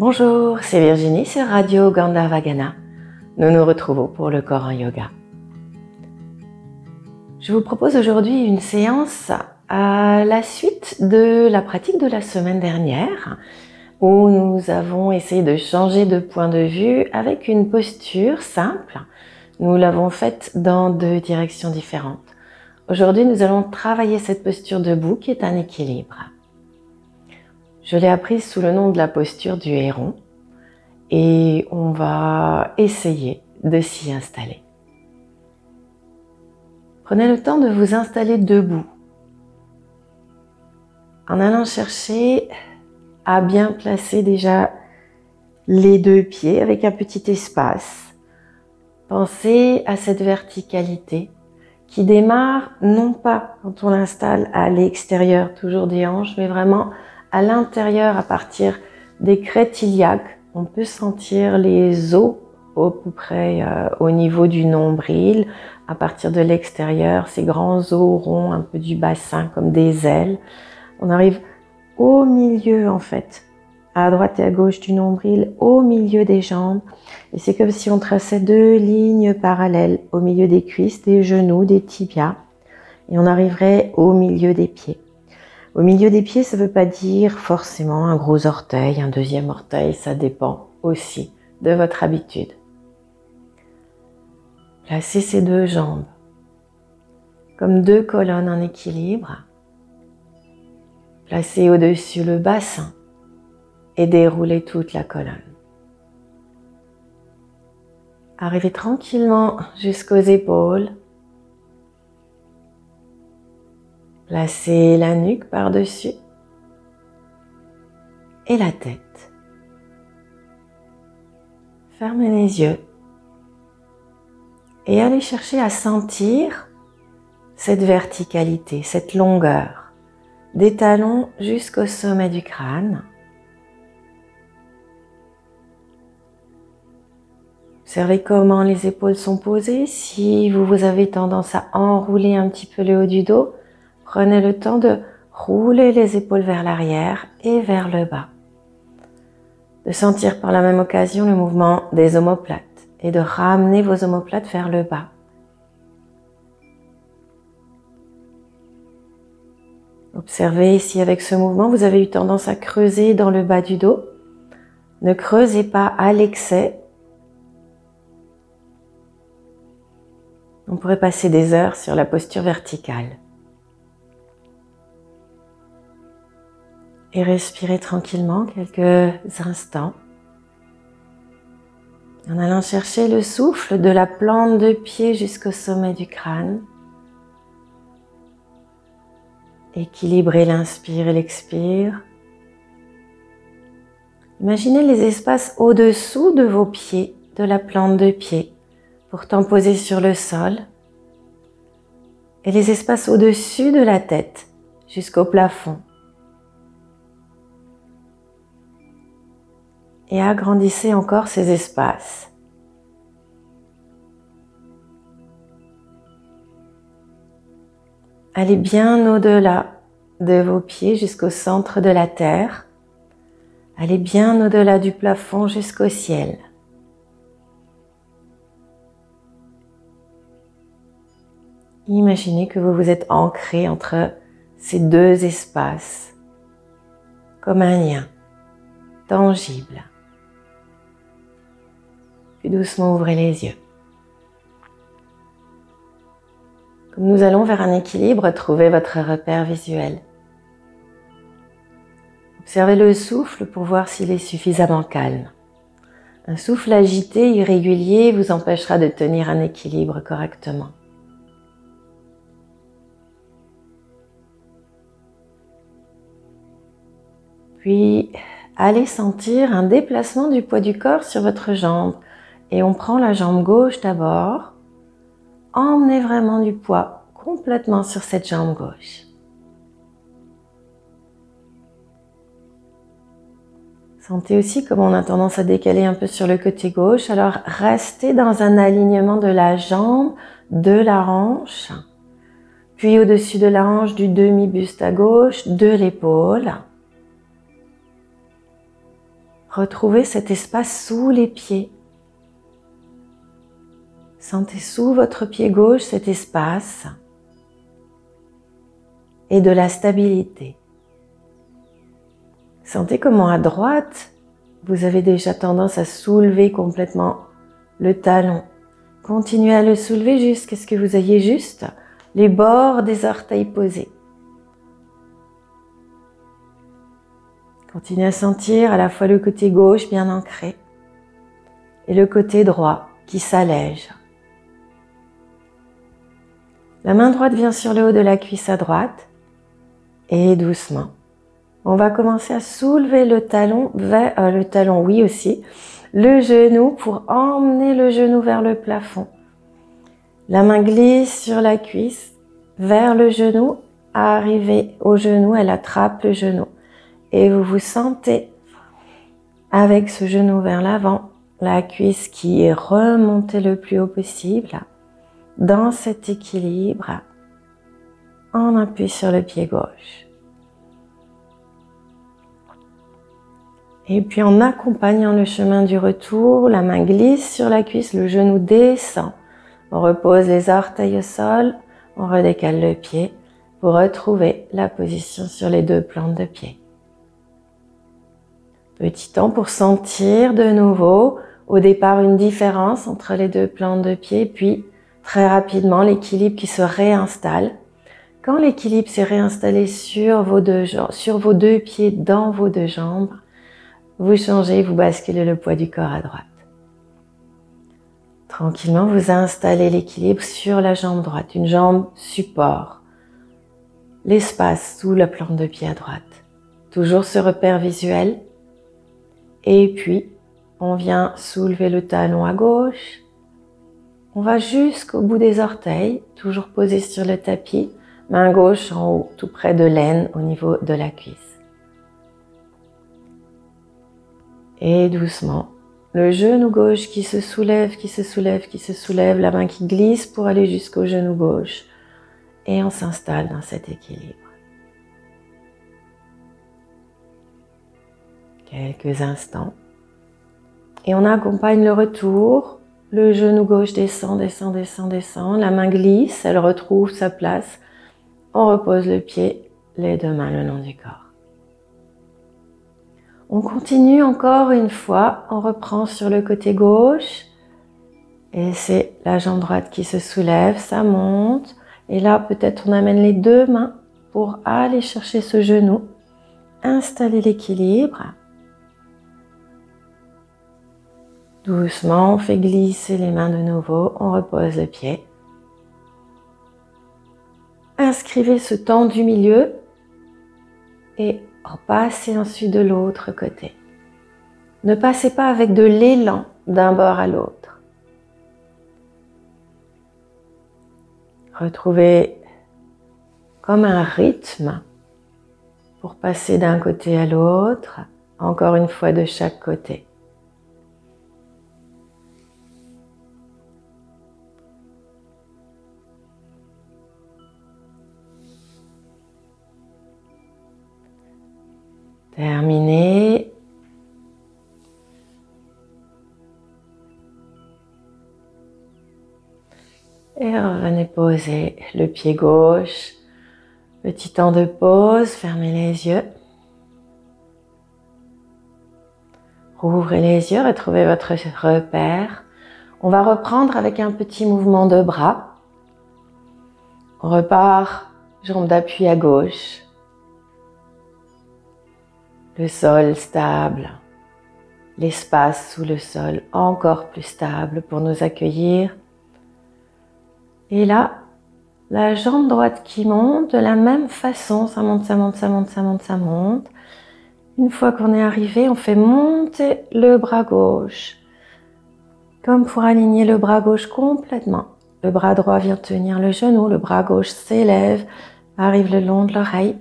Bonjour, c'est Virginie sur Radio Gandharvagana. Nous nous retrouvons pour le corps en yoga. Je vous propose aujourd'hui une séance à la suite de la pratique de la semaine dernière où nous avons essayé de changer de point de vue avec une posture simple. Nous l'avons faite dans deux directions différentes. Aujourd'hui, nous allons travailler cette posture debout qui est un équilibre. Je l'ai apprise sous le nom de la posture du héron et on va essayer de s'y installer. Prenez le temps de vous installer debout en allant chercher à bien placer déjà les deux pieds avec un petit espace. Pensez à cette verticalité qui démarre non pas quand on l'installe à l'extérieur toujours des hanches, mais vraiment à l'intérieur, à partir des crêtes iliaques, on peut sentir les os au peu près euh, au niveau du nombril. À partir de l'extérieur, ces grands os ronds, un peu du bassin comme des ailes. On arrive au milieu en fait, à droite et à gauche du nombril, au milieu des jambes. Et c'est comme si on traçait deux lignes parallèles au milieu des cuisses, des genoux, des tibias. Et on arriverait au milieu des pieds. Au milieu des pieds, ça ne veut pas dire forcément un gros orteil, un deuxième orteil, ça dépend aussi de votre habitude. Placez ces deux jambes comme deux colonnes en équilibre. Placez au-dessus le bassin et déroulez toute la colonne. Arrivez tranquillement jusqu'aux épaules Placez la nuque par-dessus et la tête. Fermez les yeux et allez chercher à sentir cette verticalité, cette longueur des talons jusqu'au sommet du crâne. Observez comment les épaules sont posées. Si vous, avez tendance à enrouler un petit peu le haut du dos, Prenez le temps de rouler les épaules vers l'arrière et vers le bas. De sentir par la même occasion le mouvement des omoplates et de ramener vos omoplates vers le bas. Observez si avec ce mouvement vous avez eu tendance à creuser dans le bas du dos. Ne creusez pas à l'excès. On pourrait passer des heures sur la posture verticale. Et respirez tranquillement quelques instants en allant chercher le souffle de la plante de pied jusqu'au sommet du crâne. Équilibrez l'inspire et l'expire. Imaginez les espaces au-dessous de vos pieds, de la plante de pied, pourtant posés sur le sol, et les espaces au-dessus de la tête jusqu'au plafond. Et agrandissez encore ces espaces. Allez bien au-delà de vos pieds jusqu'au centre de la terre. Allez bien au-delà du plafond jusqu'au ciel. Imaginez que vous vous êtes ancré entre ces deux espaces comme un lien tangible. Puis doucement ouvrez les yeux. Comme nous allons vers un équilibre, trouvez votre repère visuel. Observez le souffle pour voir s'il est suffisamment calme. Un souffle agité, irrégulier, vous empêchera de tenir un équilibre correctement. Puis, allez sentir un déplacement du poids du corps sur votre jambe et on prend la jambe gauche d'abord. Emmenez vraiment du poids complètement sur cette jambe gauche. Sentez aussi comme on a tendance à décaler un peu sur le côté gauche. Alors restez dans un alignement de la jambe, de la hanche, puis au-dessus de la hanche du demi-buste à gauche, de l'épaule. Retrouvez cet espace sous les pieds. Sentez sous votre pied gauche cet espace et de la stabilité. Sentez comment à droite, vous avez déjà tendance à soulever complètement le talon. Continuez à le soulever jusqu'à ce que vous ayez juste les bords des orteils posés. Continuez à sentir à la fois le côté gauche bien ancré et le côté droit qui s'allège. La main droite vient sur le haut de la cuisse à droite. Et doucement. On va commencer à soulever le talon vers euh, le talon, oui aussi, le genou pour emmener le genou vers le plafond. La main glisse sur la cuisse vers le genou, arriver au genou, elle attrape le genou. Et vous vous sentez avec ce genou vers l'avant, la cuisse qui est remontée le plus haut possible dans cet équilibre on appuie sur le pied gauche. Et puis en accompagnant le chemin du retour, la main glisse sur la cuisse, le genou descend. On repose les orteils au sol, on redécale le pied pour retrouver la position sur les deux plantes de pied. Petit temps pour sentir de nouveau au départ une différence entre les deux plantes de pied, puis très rapidement l'équilibre qui se réinstalle quand l'équilibre s'est réinstallé sur vos, deux, sur vos deux pieds dans vos deux jambes, vous changez, vous basculez le poids du corps à droite. Tranquillement, vous installez l'équilibre sur la jambe droite, une jambe support, l'espace sous la plante de pied à droite. Toujours ce repère visuel. Et puis, on vient soulever le talon à gauche. On va jusqu'au bout des orteils, toujours posé sur le tapis main gauche en haut, tout près de l'aine au niveau de la cuisse. Et doucement, le genou gauche qui se soulève, qui se soulève, qui se soulève, la main qui glisse pour aller jusqu'au genou gauche. Et on s'installe dans cet équilibre. Quelques instants. Et on accompagne le retour. Le genou gauche descend, descend, descend, descend. La main glisse, elle retrouve sa place on repose le pied, les deux mains le long du corps. On continue encore une fois, on reprend sur le côté gauche et c'est la jambe droite qui se soulève, ça monte et là peut-être on amène les deux mains pour aller chercher ce genou, installer l'équilibre. Doucement, on fait glisser les mains de nouveau, on repose le pied inscrivez ce temps du milieu et repassez ensuite de l'autre côté. Ne passez pas avec de l'élan d'un bord à l'autre. Retrouvez comme un rythme pour passer d'un côté à l'autre, encore une fois de chaque côté. Terminé. Et revenez poser le pied gauche. Petit temps de pause, fermez les yeux. Rouvrez les yeux, retrouvez votre repère. On va reprendre avec un petit mouvement de bras. On repart, jambe d'appui à gauche, le sol stable, l'espace sous le sol encore plus stable pour nous accueillir. Et là, la jambe droite qui monte de la même façon, ça monte, ça monte, ça monte, ça monte, ça monte. Une fois qu'on est arrivé, on fait monter le bras gauche, comme pour aligner le bras gauche complètement. Le bras droit vient tenir le genou, le bras gauche s'élève, arrive le long de l'oreille.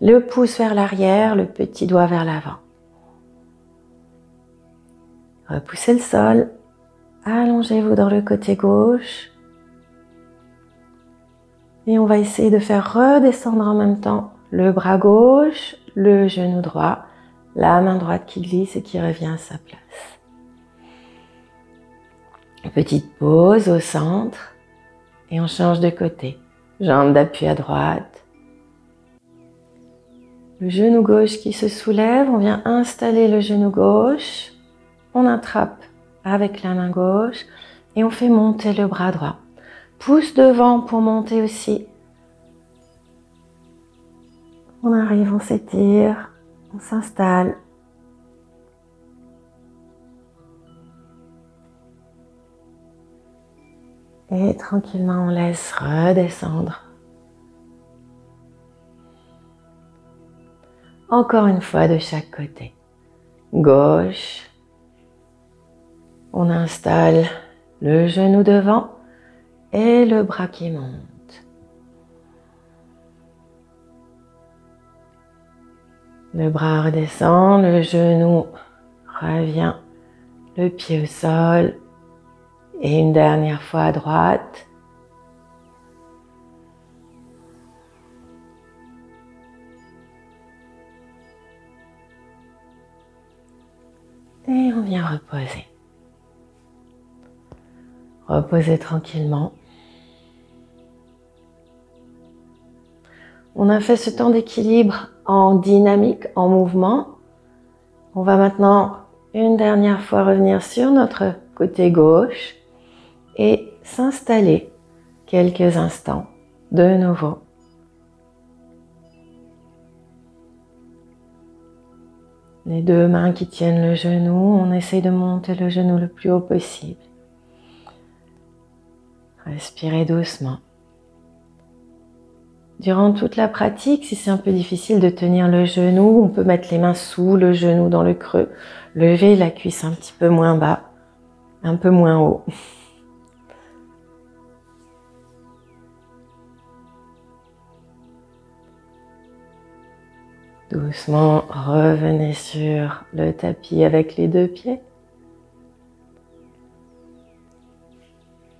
Le pouce vers l'arrière, le petit doigt vers l'avant. Repoussez le sol. Allongez-vous dans le côté gauche. Et on va essayer de faire redescendre en même temps le bras gauche, le genou droit, La main droite qui glisse et qui revient à sa place. Petite pause au centre et on change de côté. Jambe d'appui à droite. Le genou gauche qui se soulève, on vient installer le genou gauche. On attrape avec la main gauche et on fait monter le bras droit. Pousse devant pour monter aussi. On arrive, on s'étire, on s'installe. Et tranquillement, on laisse redescendre. Encore une fois de chaque côté. Gauche. On installe le genou devant et le bras qui monte. Le bras redescend, le genou revient, le pied au sol et une dernière fois à droite. Et on vient reposer. Reposer tranquillement. On a fait ce temps d'équilibre en dynamique, en mouvement. On va maintenant une dernière fois revenir sur notre côté gauche et s'installer quelques instants de nouveau. Les deux mains qui tiennent le genou, on essaye de monter le genou le plus haut possible. Respirez doucement. Durant toute la pratique, si c'est un peu difficile de tenir le genou, on peut mettre les mains sous le genou dans le creux, lever la cuisse un petit peu moins bas, un peu moins haut. Doucement, revenez sur le tapis avec les deux pieds.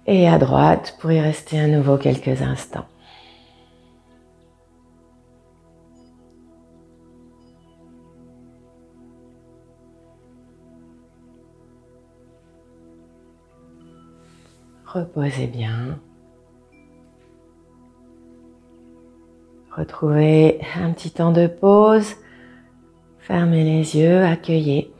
Et à droite pour y rester à nouveau quelques instants. Reposez bien. Retrouvez un petit temps de pause. Fermez les yeux, accueillez.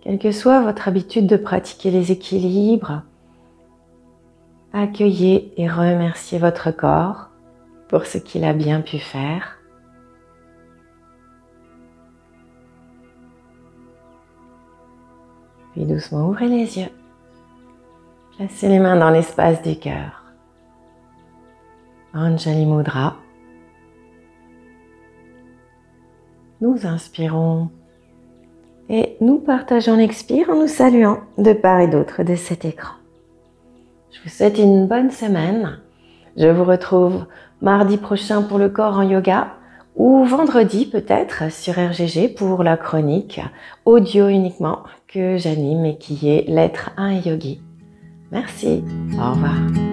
Quelle que soit votre habitude de pratiquer les équilibres, accueillez et remerciez votre corps pour ce qu'il a bien pu faire. Puis doucement ouvrez les yeux. Placez les mains dans l'espace du cœur. Anjali Mudra. Nous inspirons et nous partageons l'expire en nous saluant de part et d'autre de cet écran. Je vous souhaite une bonne semaine. Je vous retrouve mardi prochain pour le corps en yoga ou vendredi peut-être sur RGG pour la chronique audio uniquement que j'anime et qui est l'être un yogi. Merci. Au revoir.